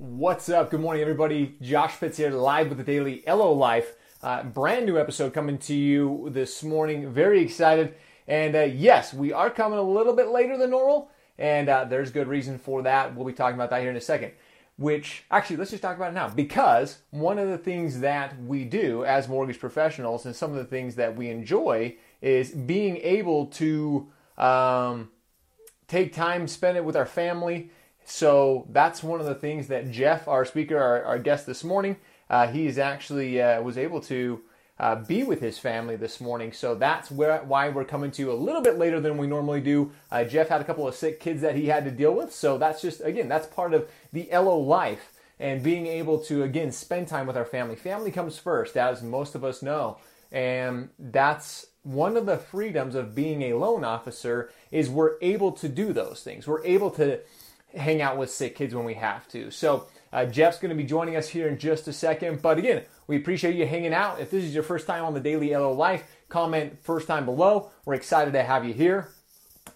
What's up? Good morning, everybody. Josh Pitts here, live with the Daily LO Life. Uh, brand new episode coming to you this morning. Very excited. And uh, yes, we are coming a little bit later than normal, and uh, there's good reason for that. We'll be talking about that here in a second. Which, actually, let's just talk about it now. Because one of the things that we do as mortgage professionals and some of the things that we enjoy is being able to um, take time, spend it with our family so that's one of the things that Geoff, our speaker, our, our guest this morning, uh, he's actually uh, was able to uh, be with his family this morning. So that's where, why we're coming to you a little bit later than we normally do. Uh, Geoff had a couple of sick kids that he had to deal with. So that's just, again, that's part of the LO life and being able to, again, spend time with our family. Family comes first, as most of us know. And that's one of the freedoms of being a loan officer is we're able to do those things. We're able to hang out with sick kids when we have to. So uh, Geoff's going to be joining us here in just a second. But again, we appreciate you hanging out. If this is your first time on the Daily LO Life, comment first time below. We're excited to have you here.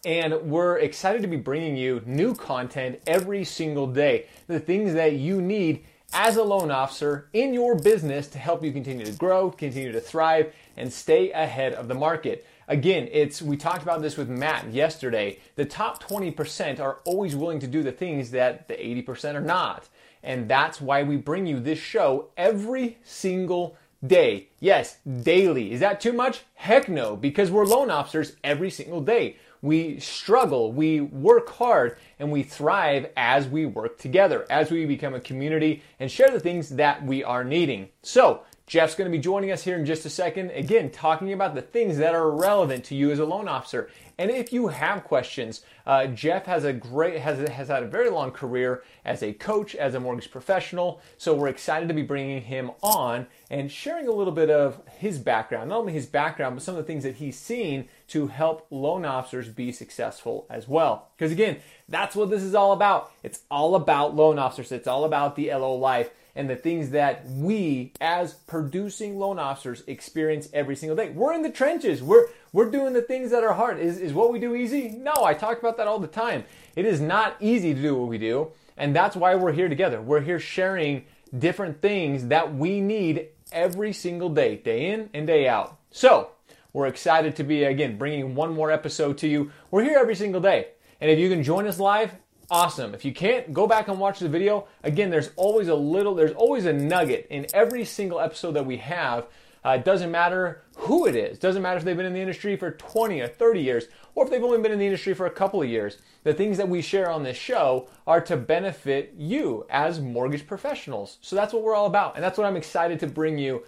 And we're excited to be bringing you new content every single day. The things that you need as a loan officer in your business to help you continue to grow, continue to thrive, and stay ahead of the market. Again, it's we talked about this with Matt yesterday. The top 20% are always willing to do the things that the 80% are not. And that's why we bring you this show every single day. Yes, daily. Is that too much? Heck no, because we're loan officers every single day. We struggle, we work hard, and we thrive as we work together, as we become a community and share the things that we are needing. So, Geoff's going to be joining us here in just a second, again, talking about the things that are relevant to you as a loan officer. And if you have questions, uh, Geoff has a great has has had a very long career as a coach, as a mortgage professional. So we're excited to be bringing him on and sharing a little bit of his background, not only his background, but some of the things that he's seen to help loan officers be successful as well. Because again, that's what this is all about. It's all about loan officers. It's all about the LO life and the things that we as producing loan officers experience every single day. We're in the trenches. We're we're doing the things that are hard. Is is what we do easy? No, I talk about that all the time. It is not easy to do what we do, and that's why we're here together. We're here sharing different things that we need every single day, day in and day out. So, we're excited to be again bringing one more episode to you. We're here every single day. And if you can join us live, awesome. If you can't, go back and watch the video. Again, there's always a little, there's always a nugget in every single episode that we have. Uh, it doesn't matter who it is. It doesn't matter if they've been in the industry for 20 or 30 years, or if they've only been in the industry for a couple of years. The things that we share on this show are to benefit you as mortgage professionals. So that's what we're all about. And that's what I'm excited to bring you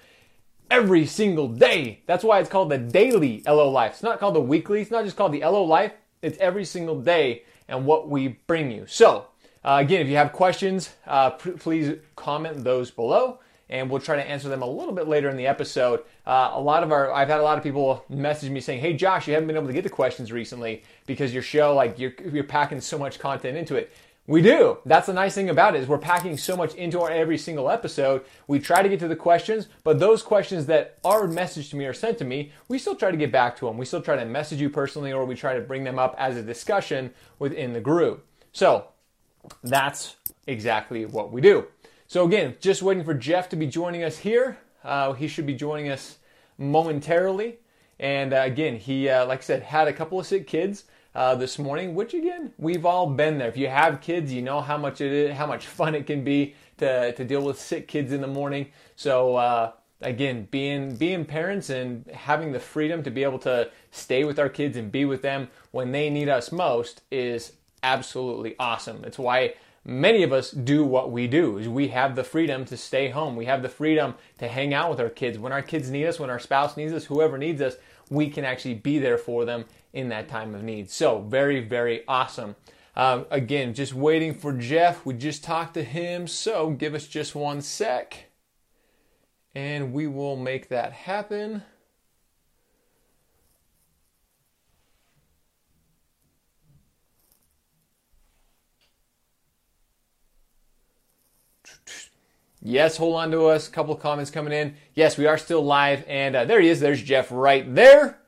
every single day. That's why it's called the daily LO Life. It's not called the weekly. It's not just called the LO Life. It's every single day and what we bring you. So, uh, again, if you have questions, uh, please comment those below, and we'll try to answer them a little bit later in the episode. Uh, a lot of our, I've had a lot of people message me saying, "Hey, Josh, you haven't been able to get the questions recently because your show, like, you're you're packing so much content into it." We do. That's the nice thing about it is we're packing so much into our every single episode. We try to get to the questions, but those questions that are messaged to me or sent to me, we still try to get back to them. We still try to message you personally or we try to bring them up as a discussion within the group. So that's exactly what we do. So again, just waiting for Geoff to be joining us here. Uh, he should be joining us momentarily. And uh, again, he, uh, like I said, had a couple of sick kids uh, this morning, which again, we've all been there. If you have kids, you know how much it is, how much fun it can be to, to deal with sick kids in the morning. So, uh, again, being, being parents and having the freedom to be able to stay with our kids and be with them when they need us most is absolutely awesome. It's why many of us do what we do is we have the freedom to stay home we have the freedom to hang out with our kids when our kids need us when our spouse needs us whoever needs us we can actually be there for them in that time of need. So, very, very awesome. Uh, again, just waiting for Geoff. We just talked to him, so give us just one sec and we will make that happen. Yes, hold on to us. A couple of comments coming in. Yes, we are still live, and uh, there he is. There's Geoff right there.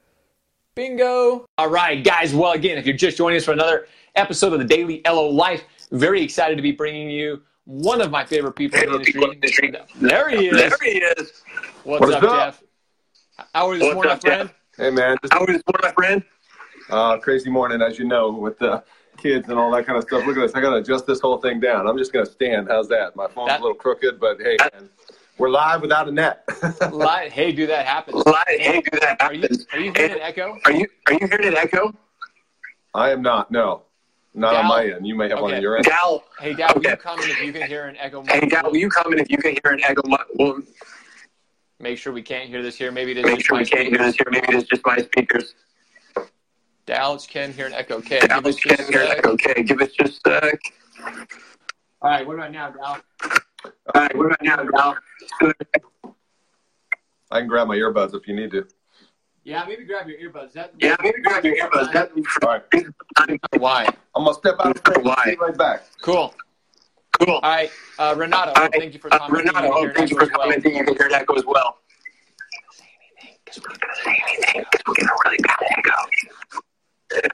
Bingo. All right, guys. Well, again, if you're just joining us for another episode of the Daily LO Life, Very excited to be bringing you one of my favorite people in the industry. There he is. There he is. What's, What's up, up? Geoff? How are you this What's morning, up, my friend? Hey man, just How is one, my friend? uh, crazy morning as you know with the kids and all that kind of stuff. Look at this. I got to adjust this whole thing down. I'm just going to stand. How's that? My phone's That- a little crooked, but hey, man, we're live without a net. Li- Hey, do that happen. Live. Hey, do that Are you happen. are you hearing an echo? Are you are you hearing an echo? I am not. No, not Gal- on my end. You may have one Okay. on your end. Gal, Hey, Dad, will you Okay. comment if you can hear an echo? hey, Gal, will you comment if you can hear an echo? Well, Make sure we can't hear this here. Maybe it is make just sure my we can't hear speakers. this here. Maybe it's just my speakers. Dallas can hear an echo. Okay, Gal, give us can't just a hear an echo. Okay, give us just a sec. All right, what about now, Dal? All right, what about now, Gal? I can grab my earbuds if you need to. Yeah, maybe grab your earbuds. That, Yeah, maybe grab your earbuds. That, All right, Why? I'm gonna step out of frame. Why? Be right back. Cool. cool. All right, uh, Renato, All right, thank you for Uh, commenting. Renato, You oh, thank you for as well. commenting. You can hear an echo as well. Give us 30 seconds, guys. We're going to be,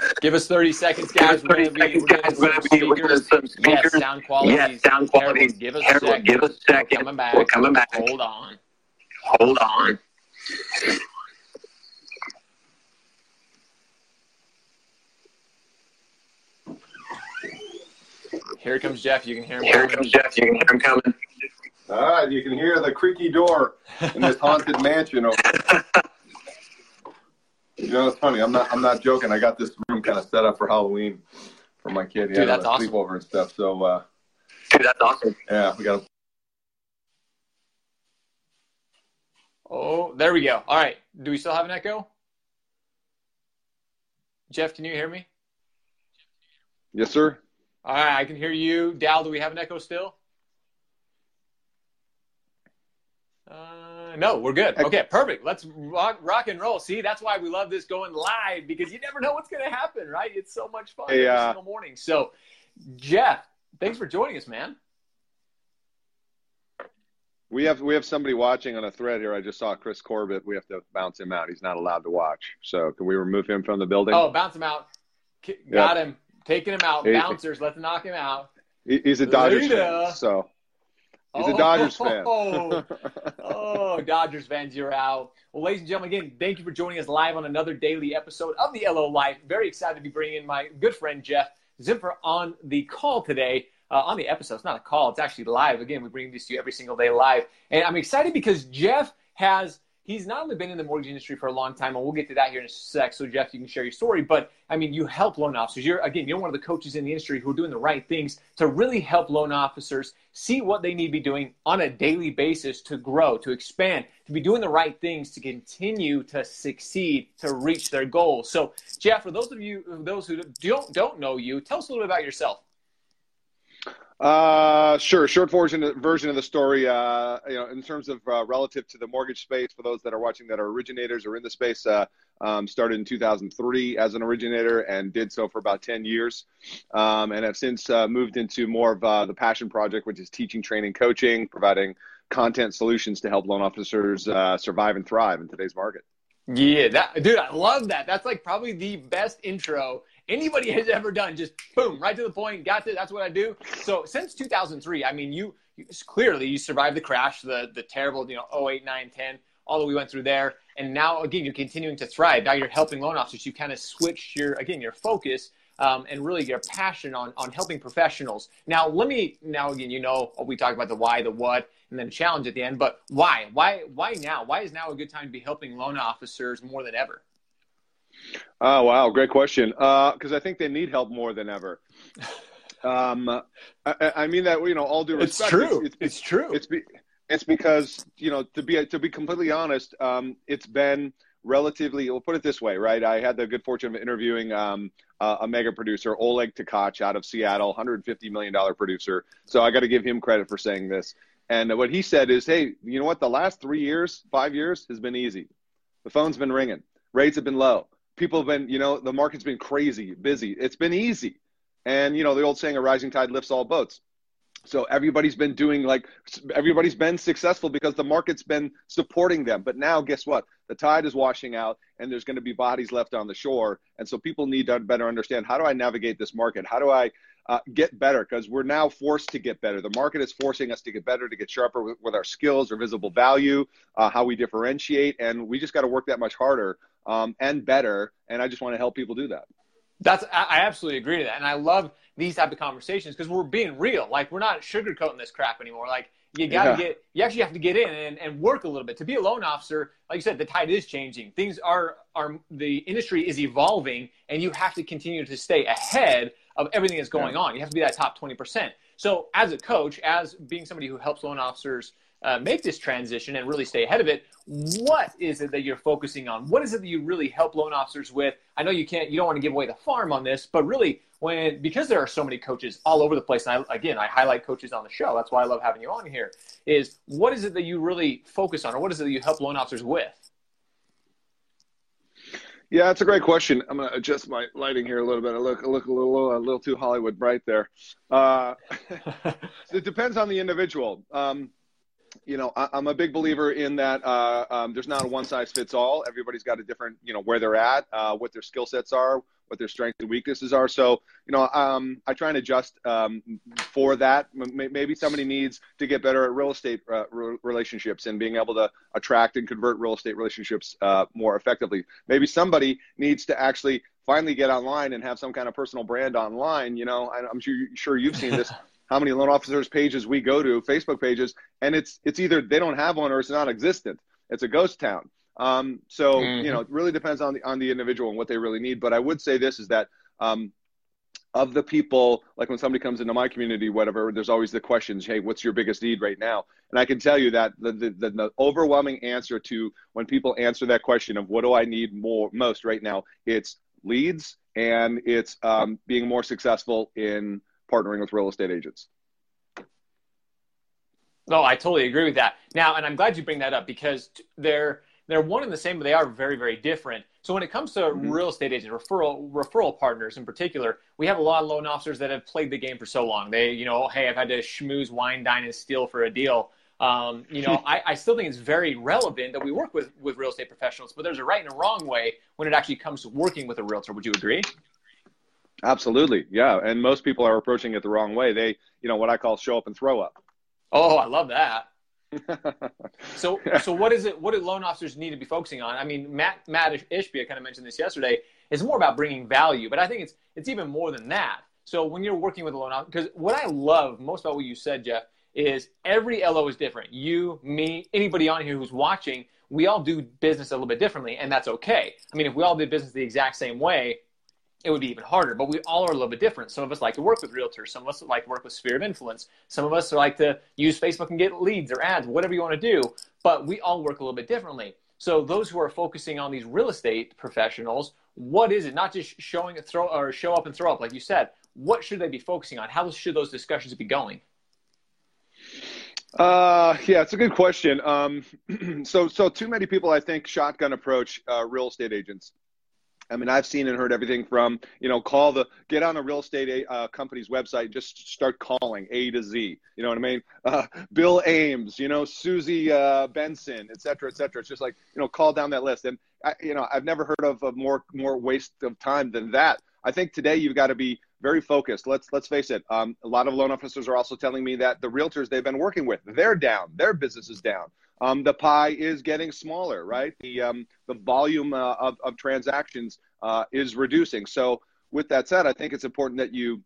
30 we're gonna seconds, get we're gonna be- we're gonna some some speakers. Yes, sound quality. Yes, sound quality. Give us a second. Give us a We're coming back. We're coming back. Hold on. Hold on. Here comes Geoff. You can hear him. Here coming. comes Geoff. You can hear him coming. All right, you can hear the creaky door in this haunted mansion. Over there. You know, it's funny. I'm not. I'm not joking. I got this room kind of set up for Halloween for my kid. He Dude, that's awesome. sleepover and stuff. So uh, Dude, that's awesome. yeah, we got. A- Oh, there we go. All right. Do we still have an echo? Geoff, can you hear me? Yes, sir. All right, I can hear you. Dal, do we have an echo still? Uh, no, we're good. Okay, perfect. Let's rock, rock and roll. See, that's why we love this going live because you never know what's going to happen, right? It's so much fun Hey, every uh, single morning. So, Geoff, thanks for joining us, man. We have we have somebody watching on a thread here. I just saw Chris Corbett. We have to bounce him out. He's not allowed to watch. So can we remove him from the building? Oh, bounce him out. Got him. Taking him out. Bouncers, let's knock him out. He's a Dodgers fan. So he's Oh, a Dodgers fan. oh, Dodgers fans, you're out. Well, ladies and gentlemen, again, thank you for joining us live on another daily episode of the LO Life. Very excited to be bringing in my good friend Geoff Zimpfer on the call today. Uh, on the episode, it's not a call; it's actually live. Again, we bring this to you every single day live, and I'm excited because Geoff has. He's not only been in the mortgage industry for a long time, and we'll get to that here in a sec. So, Geoff, you can share your story. But I mean, you help loan officers. You're again, you're one of the coaches in the industry who are doing the right things to really help loan officers see what they need to be doing on a daily basis to grow, to expand, to be doing the right things to continue to succeed, to reach their goals. So, Geoff, for those of you, those who don't don't know you, tell us a little bit about yourself. Uh, sure. Short version version of the story. Uh, you know, in terms of uh, relative to the mortgage space, for those that are watching that are originators or in the space, uh, um, started in 2003 as an originator and did so for about 10 years, um, and have since uh, moved into more of uh, the passion project, which is teaching, training, coaching, providing content solutions to help loan officers uh, survive and thrive in today's market. Yeah, that dude, I love that. That's like probably the best intro anybody has ever done. Just boom, right to the point. Got it. That's what I do. So since 2003, I mean, you, you clearly you survived the crash, the the terrible, you know, 08, 9, 10, all that we went through there, and now again you're continuing to thrive. Now you're helping loan officers. You kind of switched your again your focus. Um, and really your passion on, on helping professionals. Now, let me, now again, you know, we talk about the why, the what, and then challenge at the end, but why? Why, why now? Why is now a good time to be helping loan officers more than ever? Oh wow, great question. Because I think they need help more than ever. Um, I, I mean that you know, all due It's respect. true. It's, It's true. It's be, it's because you know to be to be completely honest, um, it's been relatively. We'll put it this way, right? I had the good fortune of interviewing um, uh, a mega producer, Oleg Tkach, out of Seattle, 150 million dollar producer. So I got to give him credit for saying this. And what he said is, hey, you know what? The last three years, five years has been easy. The phone's been ringing. Rates have been low. People have been, you know, the market's been crazy, busy. It's been easy. And, you know, the old saying, a rising tide lifts all boats. So everybody's been doing like, everybody's been successful because the market's been supporting them. But now, guess what? The tide is washing out and there's going to be bodies left on the shore. And so people need to better understand how do I navigate this market? How do I uh, get better because we're now forced to get better. The market is forcing us to get better, to get sharper with, with our skills, our visible value, uh, how we differentiate, and we just got to work that much harder um, and better. And I just want to help people do that. That's I absolutely agree to that, and I love these type of conversations because we're being real. Like we're not sugarcoating this crap anymore. Like you got to yeah. get, you actually have to get in and, and work a little bit to be a loan officer. Like you said, the tide is changing. Things are are the industry is evolving, and you have to continue to stay ahead of everything that's going yeah. on. You have to be that top twenty percent. So as a coach, as being somebody who helps loan officers uh, make this transition and really stay ahead of it, what is it that you're focusing on? What is it that you really help loan officers with? I know you can't, you don't want to give away the farm on this, but really, when because there are so many coaches all over the place, and I, again, I highlight coaches on the show. That's why I love having you on here. Is what is it that you really focus on, or what is it that you help loan officers with? Yeah, that's a great question. I'm gonna adjust my lighting here a little bit. I look, I look a little, a little too Hollywood bright there. Uh, it depends on the individual. Um, you know, I, am a big believer in that. Uh, um, there's not a one size fits all. Everybody's got a different, you know, where they're at, uh, what their skill sets are, what their strengths and weaknesses are. So, you know, um, I try and adjust um, for that. Maybe somebody needs to get better at real estate uh, relationships and being able to attract and convert real estate relationships uh, more effectively. Maybe somebody needs to actually finally get online and have some kind of personal brand online. You know, I'm sure, sure you've seen this. how many loan officers pages we go to, Facebook pages, and it's it's either they don't have one or it's non-existent. It's a ghost town. Um, so mm-hmm. you know, it really depends on the on the individual and what they really need. But I would say this is that um, of the people, like when somebody comes into my community, whatever, there's always the questions, hey, what's your biggest need right now? And I can tell you that the, the, the, the overwhelming answer to when people answer that question of what do I need more most right now, it's leads and it's um, being more successful in partnering with real estate agents. No, I totally agree with that. Now, and I'm glad you bring that up because they're they're one and the same, but they are very, very different. So when it comes to mm-hmm. real estate agents, referral referral partners in particular, we have a lot of loan officers that have played the game for so long. They, you know, hey, I've had to schmooze, wine, dine, and steal for a deal. Um, you know, I, I, still think it's very relevant that we work with with real estate professionals, but there's a right and a wrong way when it actually comes to working with a realtor. Would you agree? Absolutely, yeah. And most people are approaching it the wrong way. They, you know, what I call show up and throw up. Oh, I love that. so, so what is it? What do loan officers need to be focusing on? I mean, Matt Matt Ishbia kind of mentioned this yesterday. It's more about bringing value, but I think it's it's even more than that. So when you're working with a loan officer, because what I love most about what you said, Geoff, is every LO is different. You, me, anybody on here who's watching, we all do business a little bit differently, and that's okay. I mean, if we all did business the exact same way, it would be even harder. But we all are a little bit different. Some of us like to work with realtors. Some of us like to work with sphere of influence. Some of us like to use Facebook and get leads or ads, whatever you want to do. But we all work a little bit differently. So those who are focusing on these real estate professionals, what is it? Not just showing a throw or show up and throw up, like you said. What should they be focusing on? How should those discussions be going? Uh, yeah, it's a good question. Um, so, so too many people, I think, shotgun approach uh, real estate agents. I mean, I've seen and heard everything from, you know, call the, get on a real estate uh, company's website, just start calling A to Z. You know what I mean? Uh, Bill Ames, you know, Susie uh, Benson, et cetera, et cetera. It's just like, you know, call down that list. And, I, you know, I've never heard of a more, more waste of time than that. I think today you've got to be very focused. Let's let's face it. Um, a lot of loan officers are also telling me that the realtors they've been working with, they're down. Their business is down. Um, the pie is getting smaller, right? The um, the volume uh, of, of transactions uh, is reducing. So, with that said, I think it's important that you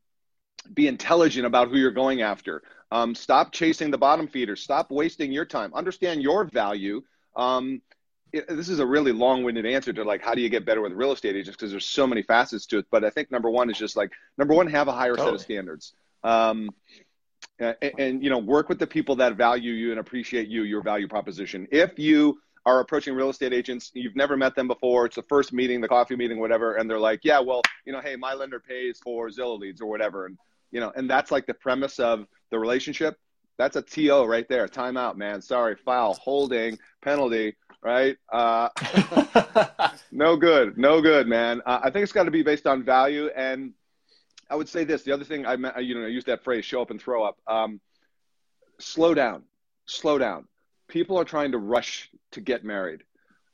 be intelligent about who you're going after. Um, stop chasing the bottom feeders. Stop wasting your time. Understand your value. Um, this is a really long-winded answer to like how do you get better with real estate agents because there's so many facets to it. But I think number one is just like number one, have a higher totally. set of standards. Um, and, and, you know work with the people that value you and appreciate you your value proposition if you are approaching real estate agents you've never met them before it's the first meeting the coffee meeting whatever and they're like yeah well you know hey my lender pays for zillow leads or whatever and you know and that's like the premise of the relationship that's a to right there timeout man sorry foul holding penalty right uh, no good no good man uh, i think it's got to be based on value and I would say this. The other thing I, you know, I use that phrase, show up and throw up. Um, slow down, slow down. People are trying to rush to get married.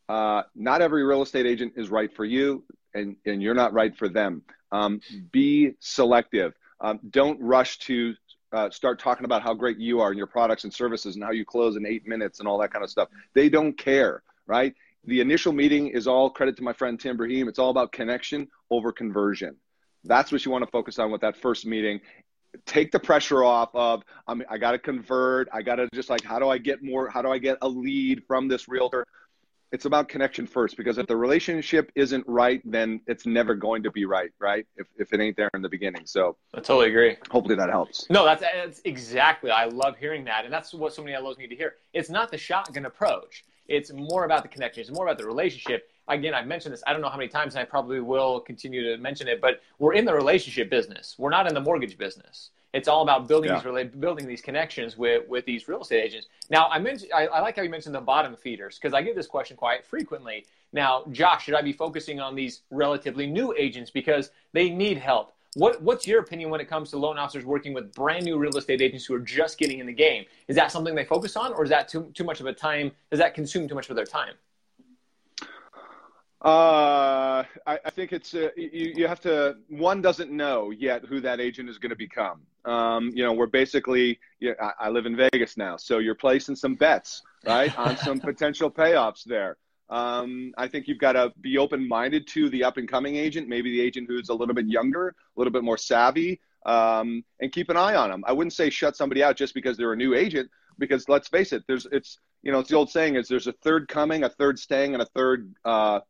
Uh, not every real estate agent is right for you, and, and you're not right for them. Um, be selective. Um, don't rush to uh, start talking about how great you are and your products and services and how you close in eight minutes and all that kind of stuff. They don't care, right? The initial meeting is all credit to my friend Tim Braheem. It's all about connection over conversion. That's what you want to focus on with that first meeting. Take the pressure off of I mean I got to convert. I got to just like how do I get more? How do I get a lead from this realtor? It's about connection first because if the relationship isn't right then it's never going to be right right? If, if it ain't there in the beginning. So i totally agree. hopefully that helps. No that's, that's exactly i love hearing that and that's what so many LOs need to hear. It's not the shotgun approach. It's more about the connection. It's more about the relationship. Again i've mentioned this i don't know how many times and i probably will continue to mention it but we're in the relationship business. We're not in the mortgage business it's all about building yeah. these building these connections with with these real estate agents. Now, I mentioned I, I like how you mentioned the bottom feeders because I get this question quite frequently. Now, Josh, should I be focusing on these relatively new agents because they need help? What what's your opinion when it comes to loan officers working with brand new real estate agents who are just getting in the game? Is that something they focus on, or is that too too much of a time? Does that consume too much of their time? Uh, I, I, think it's uh, you, you have to. One doesn't know yet who that agent is going to become. Um, you know, we're basically. You know, I, I, live in Vegas now, so you're placing some bets, right, on some potential payoffs there. Um, I think you've got to be open-minded to the up-and-coming agent, maybe the agent who's a little bit younger, a little bit more savvy, um, and keep an eye on them. I wouldn't say shut somebody out just because they're a new agent, because let's face it, there's it's you know it's the old saying is there's a third coming, a third staying, and a third uh,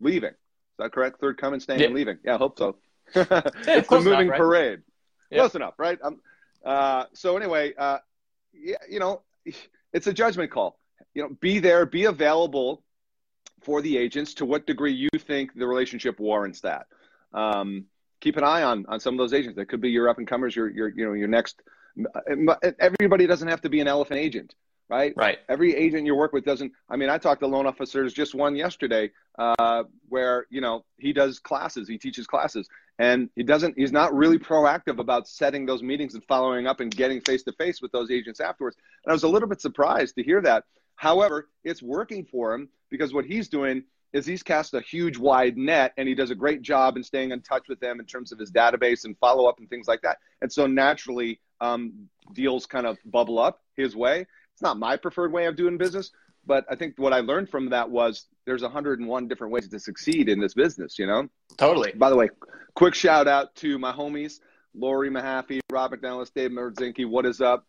leaving. Is that correct? Third coming, staying, and leaving. Yeah, I hope so. it's yeah, the moving enough, right? parade. Yeah. Close enough, right? Um, uh, so anyway, uh, yeah, you know, it's a judgment call. You know, be there, be available for the agents to what degree you think the relationship warrants that. Um, keep an eye on on some of those agents. That could be your up and comers, your your you know your next. Everybody doesn't have to be an elephant agent right? Right. Every agent you work with doesn't. I mean, I talked to loan officers, just one yesterday, uh, where you know he does classes, he teaches classes, and he doesn't. He's not really proactive about setting those meetings and following up and getting face to face with those agents afterwards. And I was a little bit surprised to hear that. However, it's working for him because what he's doing is he's cast a huge wide net and he does a great job in staying in touch with them in terms of his database and follow up and things like that. And so naturally, um, deals kind of bubble up his way. It's not my preferred way of doing business, but I think what I learned from that was there's 101 different ways to succeed in this business, you know? Totally. By the way, quick shout out to my homies, Lori Mahaffey, Rob McNellis, Dave Merdzinski. What is up?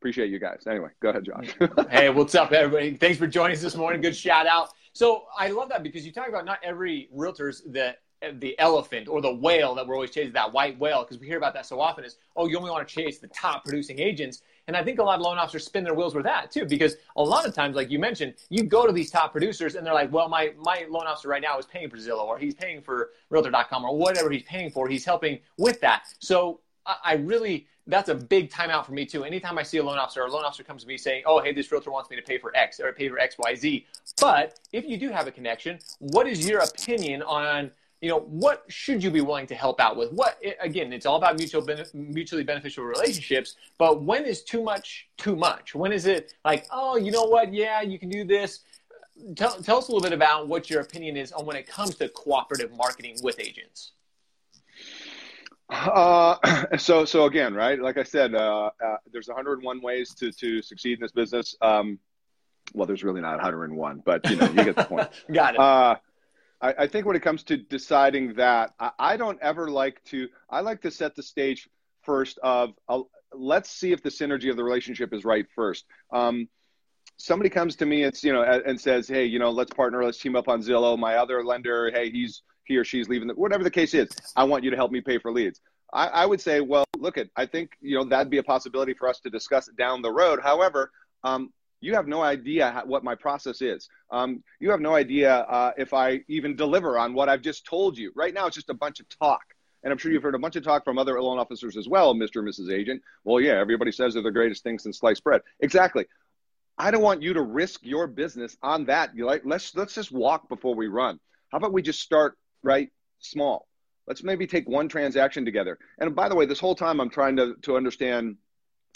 Appreciate you guys. Anyway, go ahead, Josh. hey, what's up, everybody? Thanks for joining us this morning. Good shout out. So I love that because you talk about not every realtor's that the elephant or the whale that we're always chasing, that white whale, because we hear about that so often is, oh, you only want to chase the top producing agents. And I think a lot of loan officers spin their wheels with that too, because a lot of times, like you mentioned, you go to these top producers and they're like, well, my, my loan officer right now is paying for Zillow or he's paying for realtor.com or whatever he's paying for. He's helping with that. So I, I really, that's a big timeout for me too. Anytime I see a loan officer a loan officer comes to me saying, oh, hey, this realtor wants me to pay for X or pay for X, Y, Z. But if you do have a connection, what is your opinion on you know what should you be willing to help out with? What again it's all about mutual mutually beneficial relationships but when is too much too much? When is it like oh you know what? Yeah you can do this. Tell, tell us a little bit about what your opinion is on when it comes to cooperative marketing with agents. Uh, so so again right? Like i said uh, uh, there's 101 ways to to succeed in this business. Um, well there's really not 101 but you know you get the point. Got it. Uh, I, I, think when it comes to deciding that, I, I, don't ever like to. I like to set the stage first of uh, let's see if the synergy of the relationship is right first. Um, somebody comes to me, it's you know, and says, hey, you know, let's partner, let's team up on Zillow. My other lender, hey, he's he or she's leaving. The, whatever the case is, I want you to help me pay for leads. I, I would say, well, look at, I think you know that'd be a possibility for us to discuss down the road. However, um, you have no idea what my process is. Um, you have no idea uh, if I even deliver on what I've just told you. Right now, it's just a bunch of talk. And I'm sure you've heard a bunch of talk from other loan officers as well, Mr. and Mrs. Agent. Well, yeah, everybody says they're the greatest thing since sliced bread. Exactly. I don't want you to risk your business on that. You like let's let's just walk before we run. How about we just start right small? Let's maybe take one transaction together. And by the way, this whole time I'm trying to to understand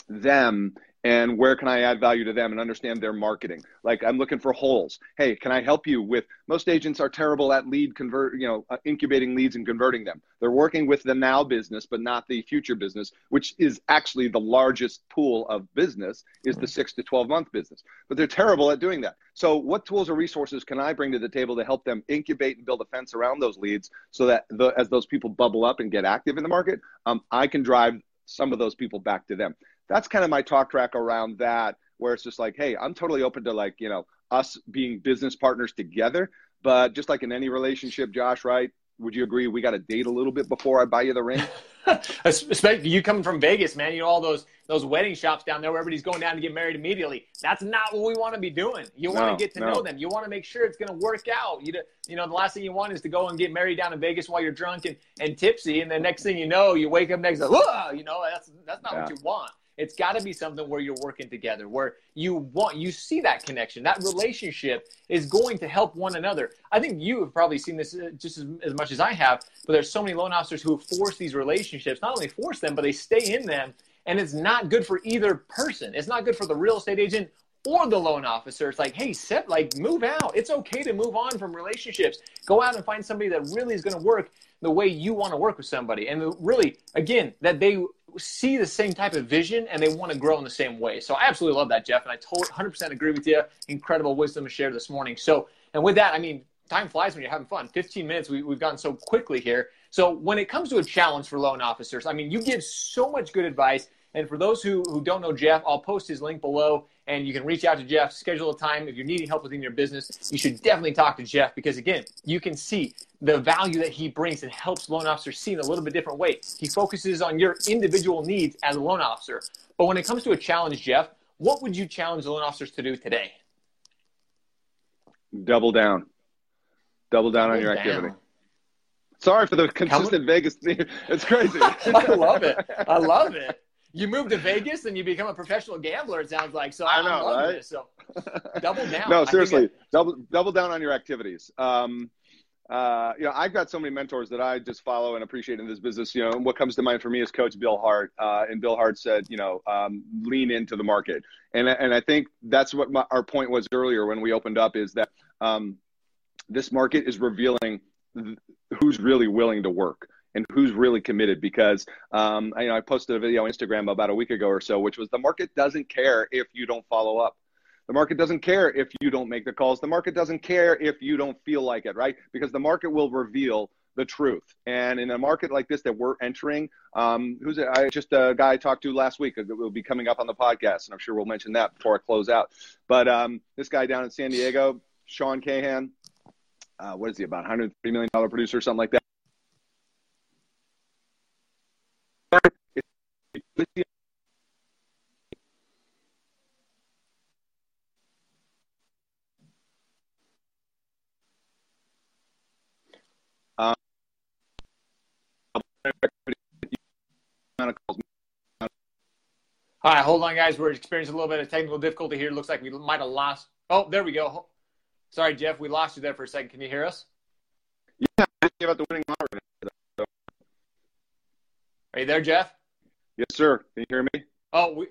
them and where can I add value to them and understand their marketing. Like I'm looking for holes. Hey, can I help you with? Most agents are terrible at lead convert, you know, uh, incubating leads and converting them. They're working with the now business, but not the future business, which is actually the largest pool of business is the six to 12 month business. But they're terrible at doing that. So what tools or resources can I bring to the table to help them incubate and build a fence around those leads so that the, as those people bubble up and get active in the market, um, I can drive some of those people back to them that's kind of my talk track around that where it's just like hey i'm totally open to like you know us being business partners together but just like in any relationship josh right would you agree we got to date a little bit before i buy you the ring Especially you coming from Vegas, man. You know all those those wedding shops down there where everybody's going down to get married immediately. That's not what we want to be doing. You want to get to no. know them. You want to make sure it's going to work out. You you know the last thing you want is to go and get married down in Vegas while you're drunk and, and tipsy, and the next thing you know, you wake up next you know that's that's not yeah. what you want. It's got to be something where you're working together, where you want, you see that connection. That relationship is going to help one another. I think you have probably seen this uh, just as, as much as I have, but there's so many loan officers who force these relationships, not only force them, but they stay in them. And it's not good for either person. It's not good for the real estate agent or the loan officer. It's like, hey, set, like, move out. It's okay to move on from relationships. Go out and find somebody that really is going to work the way you want to work with somebody. And really, again, that they see the same type of vision and they want to grow in the same way. So I absolutely love that, Geoff. And I totally 100% agree with you. Incredible wisdom to share this morning. So, and with that, I mean, time flies when you're having fun. 15 minutes, we, we've gone so quickly here. So when it comes to a challenge for loan officers, I mean, you give so much good advice. And for those who, who don't know Geoff, I'll post his link below and you can reach out to Geoff, schedule a time. If you're needing help within your business, you should definitely talk to Geoff because, again, you can see the value that he brings and helps loan officers see in a little bit different way. He focuses on your individual needs as a loan officer. But when it comes to a challenge, Geoff, what would you challenge loan officers to do today? Double down. Double down Double on your down. activity. Sorry for the consistent Vegas theme. It's crazy. I love it. I love it you move to Vegas and you become a professional gambler. It sounds like so. I, I know, right? This, so double down. no, seriously, double double down on your activities. Um, uh, you know, I've got so many mentors that I just follow and appreciate in this business. You know, what comes to mind for me is Coach Bill Hart. Uh, and Bill Hart said, you know, um, lean into the market. And and I think that's what my, our point was earlier when we opened up is that um, this market is revealing who's really willing to work and who's really committed because um, I, you know, I posted a video on Instagram about a week ago or so, which was the market doesn't care if you don't follow up. The market doesn't care if you don't make the calls. The market doesn't care if you don't feel like it, right? Because the market will reveal the truth. And in a market like this that we're entering, um, who's it? I just a guy I talked to last week that will be coming up on the podcast, and I'm sure we'll mention that before I close out. But um, this guy down in San Diego, Sean Cahan, uh, what is he about 130 million dollar producer, or something like that. All right, hold on, guys. We're experiencing a little bit of technical difficulty here. Looks like we might have lost. Oh, there we go. Sorry, Geoff. We lost you there for a second. Can you hear us? Yeah, I gave out the winning lottery. Are you there, Geoff? Yes, sir. Can you hear me? Oh, we.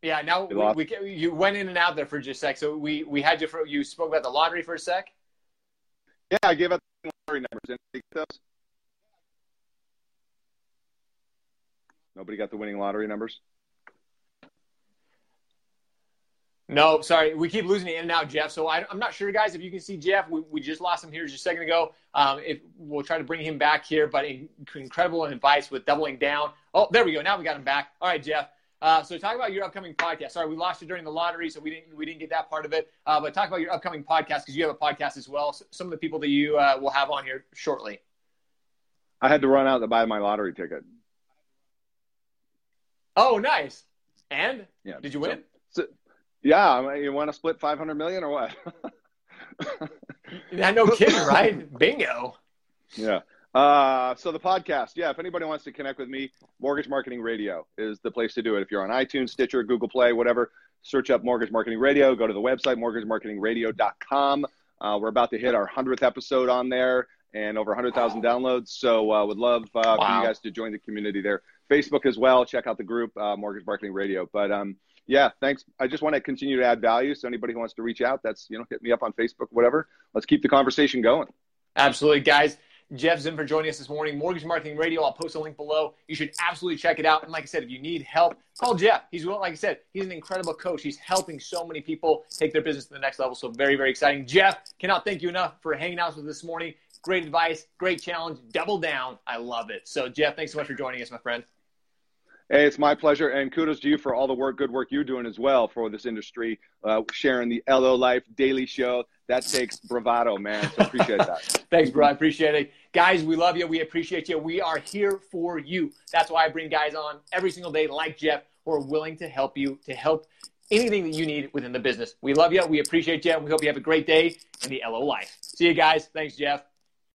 Yeah, now we, we, you went in and out there for just a sec. So we we had you for you spoke about the lottery for a sec. Yeah, I gave out the lottery numbers. Any those? Nobody got the winning lottery numbers? No, sorry. We keep losing it in and out, Geoff. So I, am not sure, guys, if you can see Geoff. We, we just lost him here just a second ago. Um, if, we'll try to bring him back here, but in, incredible advice with doubling down. Oh, there we go. Now we got him back. All right, Geoff. Uh, so talk about your upcoming podcast. Sorry, we lost you during the lottery, so we didn't we didn't get that part of it. Uh, but talk about your upcoming podcast because you have a podcast as well. So some of the people that you uh, will have on here shortly. I had to run out to buy my lottery ticket. Oh, nice. And yeah, did you win? So, so, yeah, you want to split five hundred million or what? yeah, no kidding, right? Bingo. Yeah. Uh, so the podcast, yeah. If anybody wants to connect with me, Mortgage Marketing Radio is the place to do it. If you're on iTunes, Stitcher, Google Play, whatever, search up Mortgage Marketing Radio. Go to the website mortgagemarketingradio.com. Uh, we're about to hit our hundredth episode on there and over 100,000 downloads. So uh, would love uh, wow. for you guys to join the community there. Facebook as well. Check out the group, uh, Mortgage Marketing Radio. But um, yeah, thanks. I just want to continue to add value. So anybody who wants to reach out, that's you know, hit me up on Facebook, whatever. Let's keep the conversation going. Absolutely, guys. Geoff Zim for joining us this morning. Mortgage Marketing Radio. I'll post a link below. You should absolutely check it out. And like I said, if you need help, call Geoff. He's like I said, he's an incredible coach. He's helping so many people take their business to the next level. So very, very exciting. Geoff, cannot thank you enough for hanging out with us this morning. Great advice, great challenge, double down. I love it. So Geoff, thanks so much for joining us, my friend. Hey, it's my pleasure, and kudos to you for all the work, good work you're doing as well for this industry, uh, sharing the LO Life Daily Show. That takes bravado, man. So appreciate that. Thanks, bro. I appreciate it. Guys, we love you. We appreciate you. We are here for you. That's why I bring guys on every single day like Geoff who are willing to help you, to help anything that you need within the business. We love you. We appreciate you. We hope you have a great day in the LO life. See you guys. Thanks, Geoff.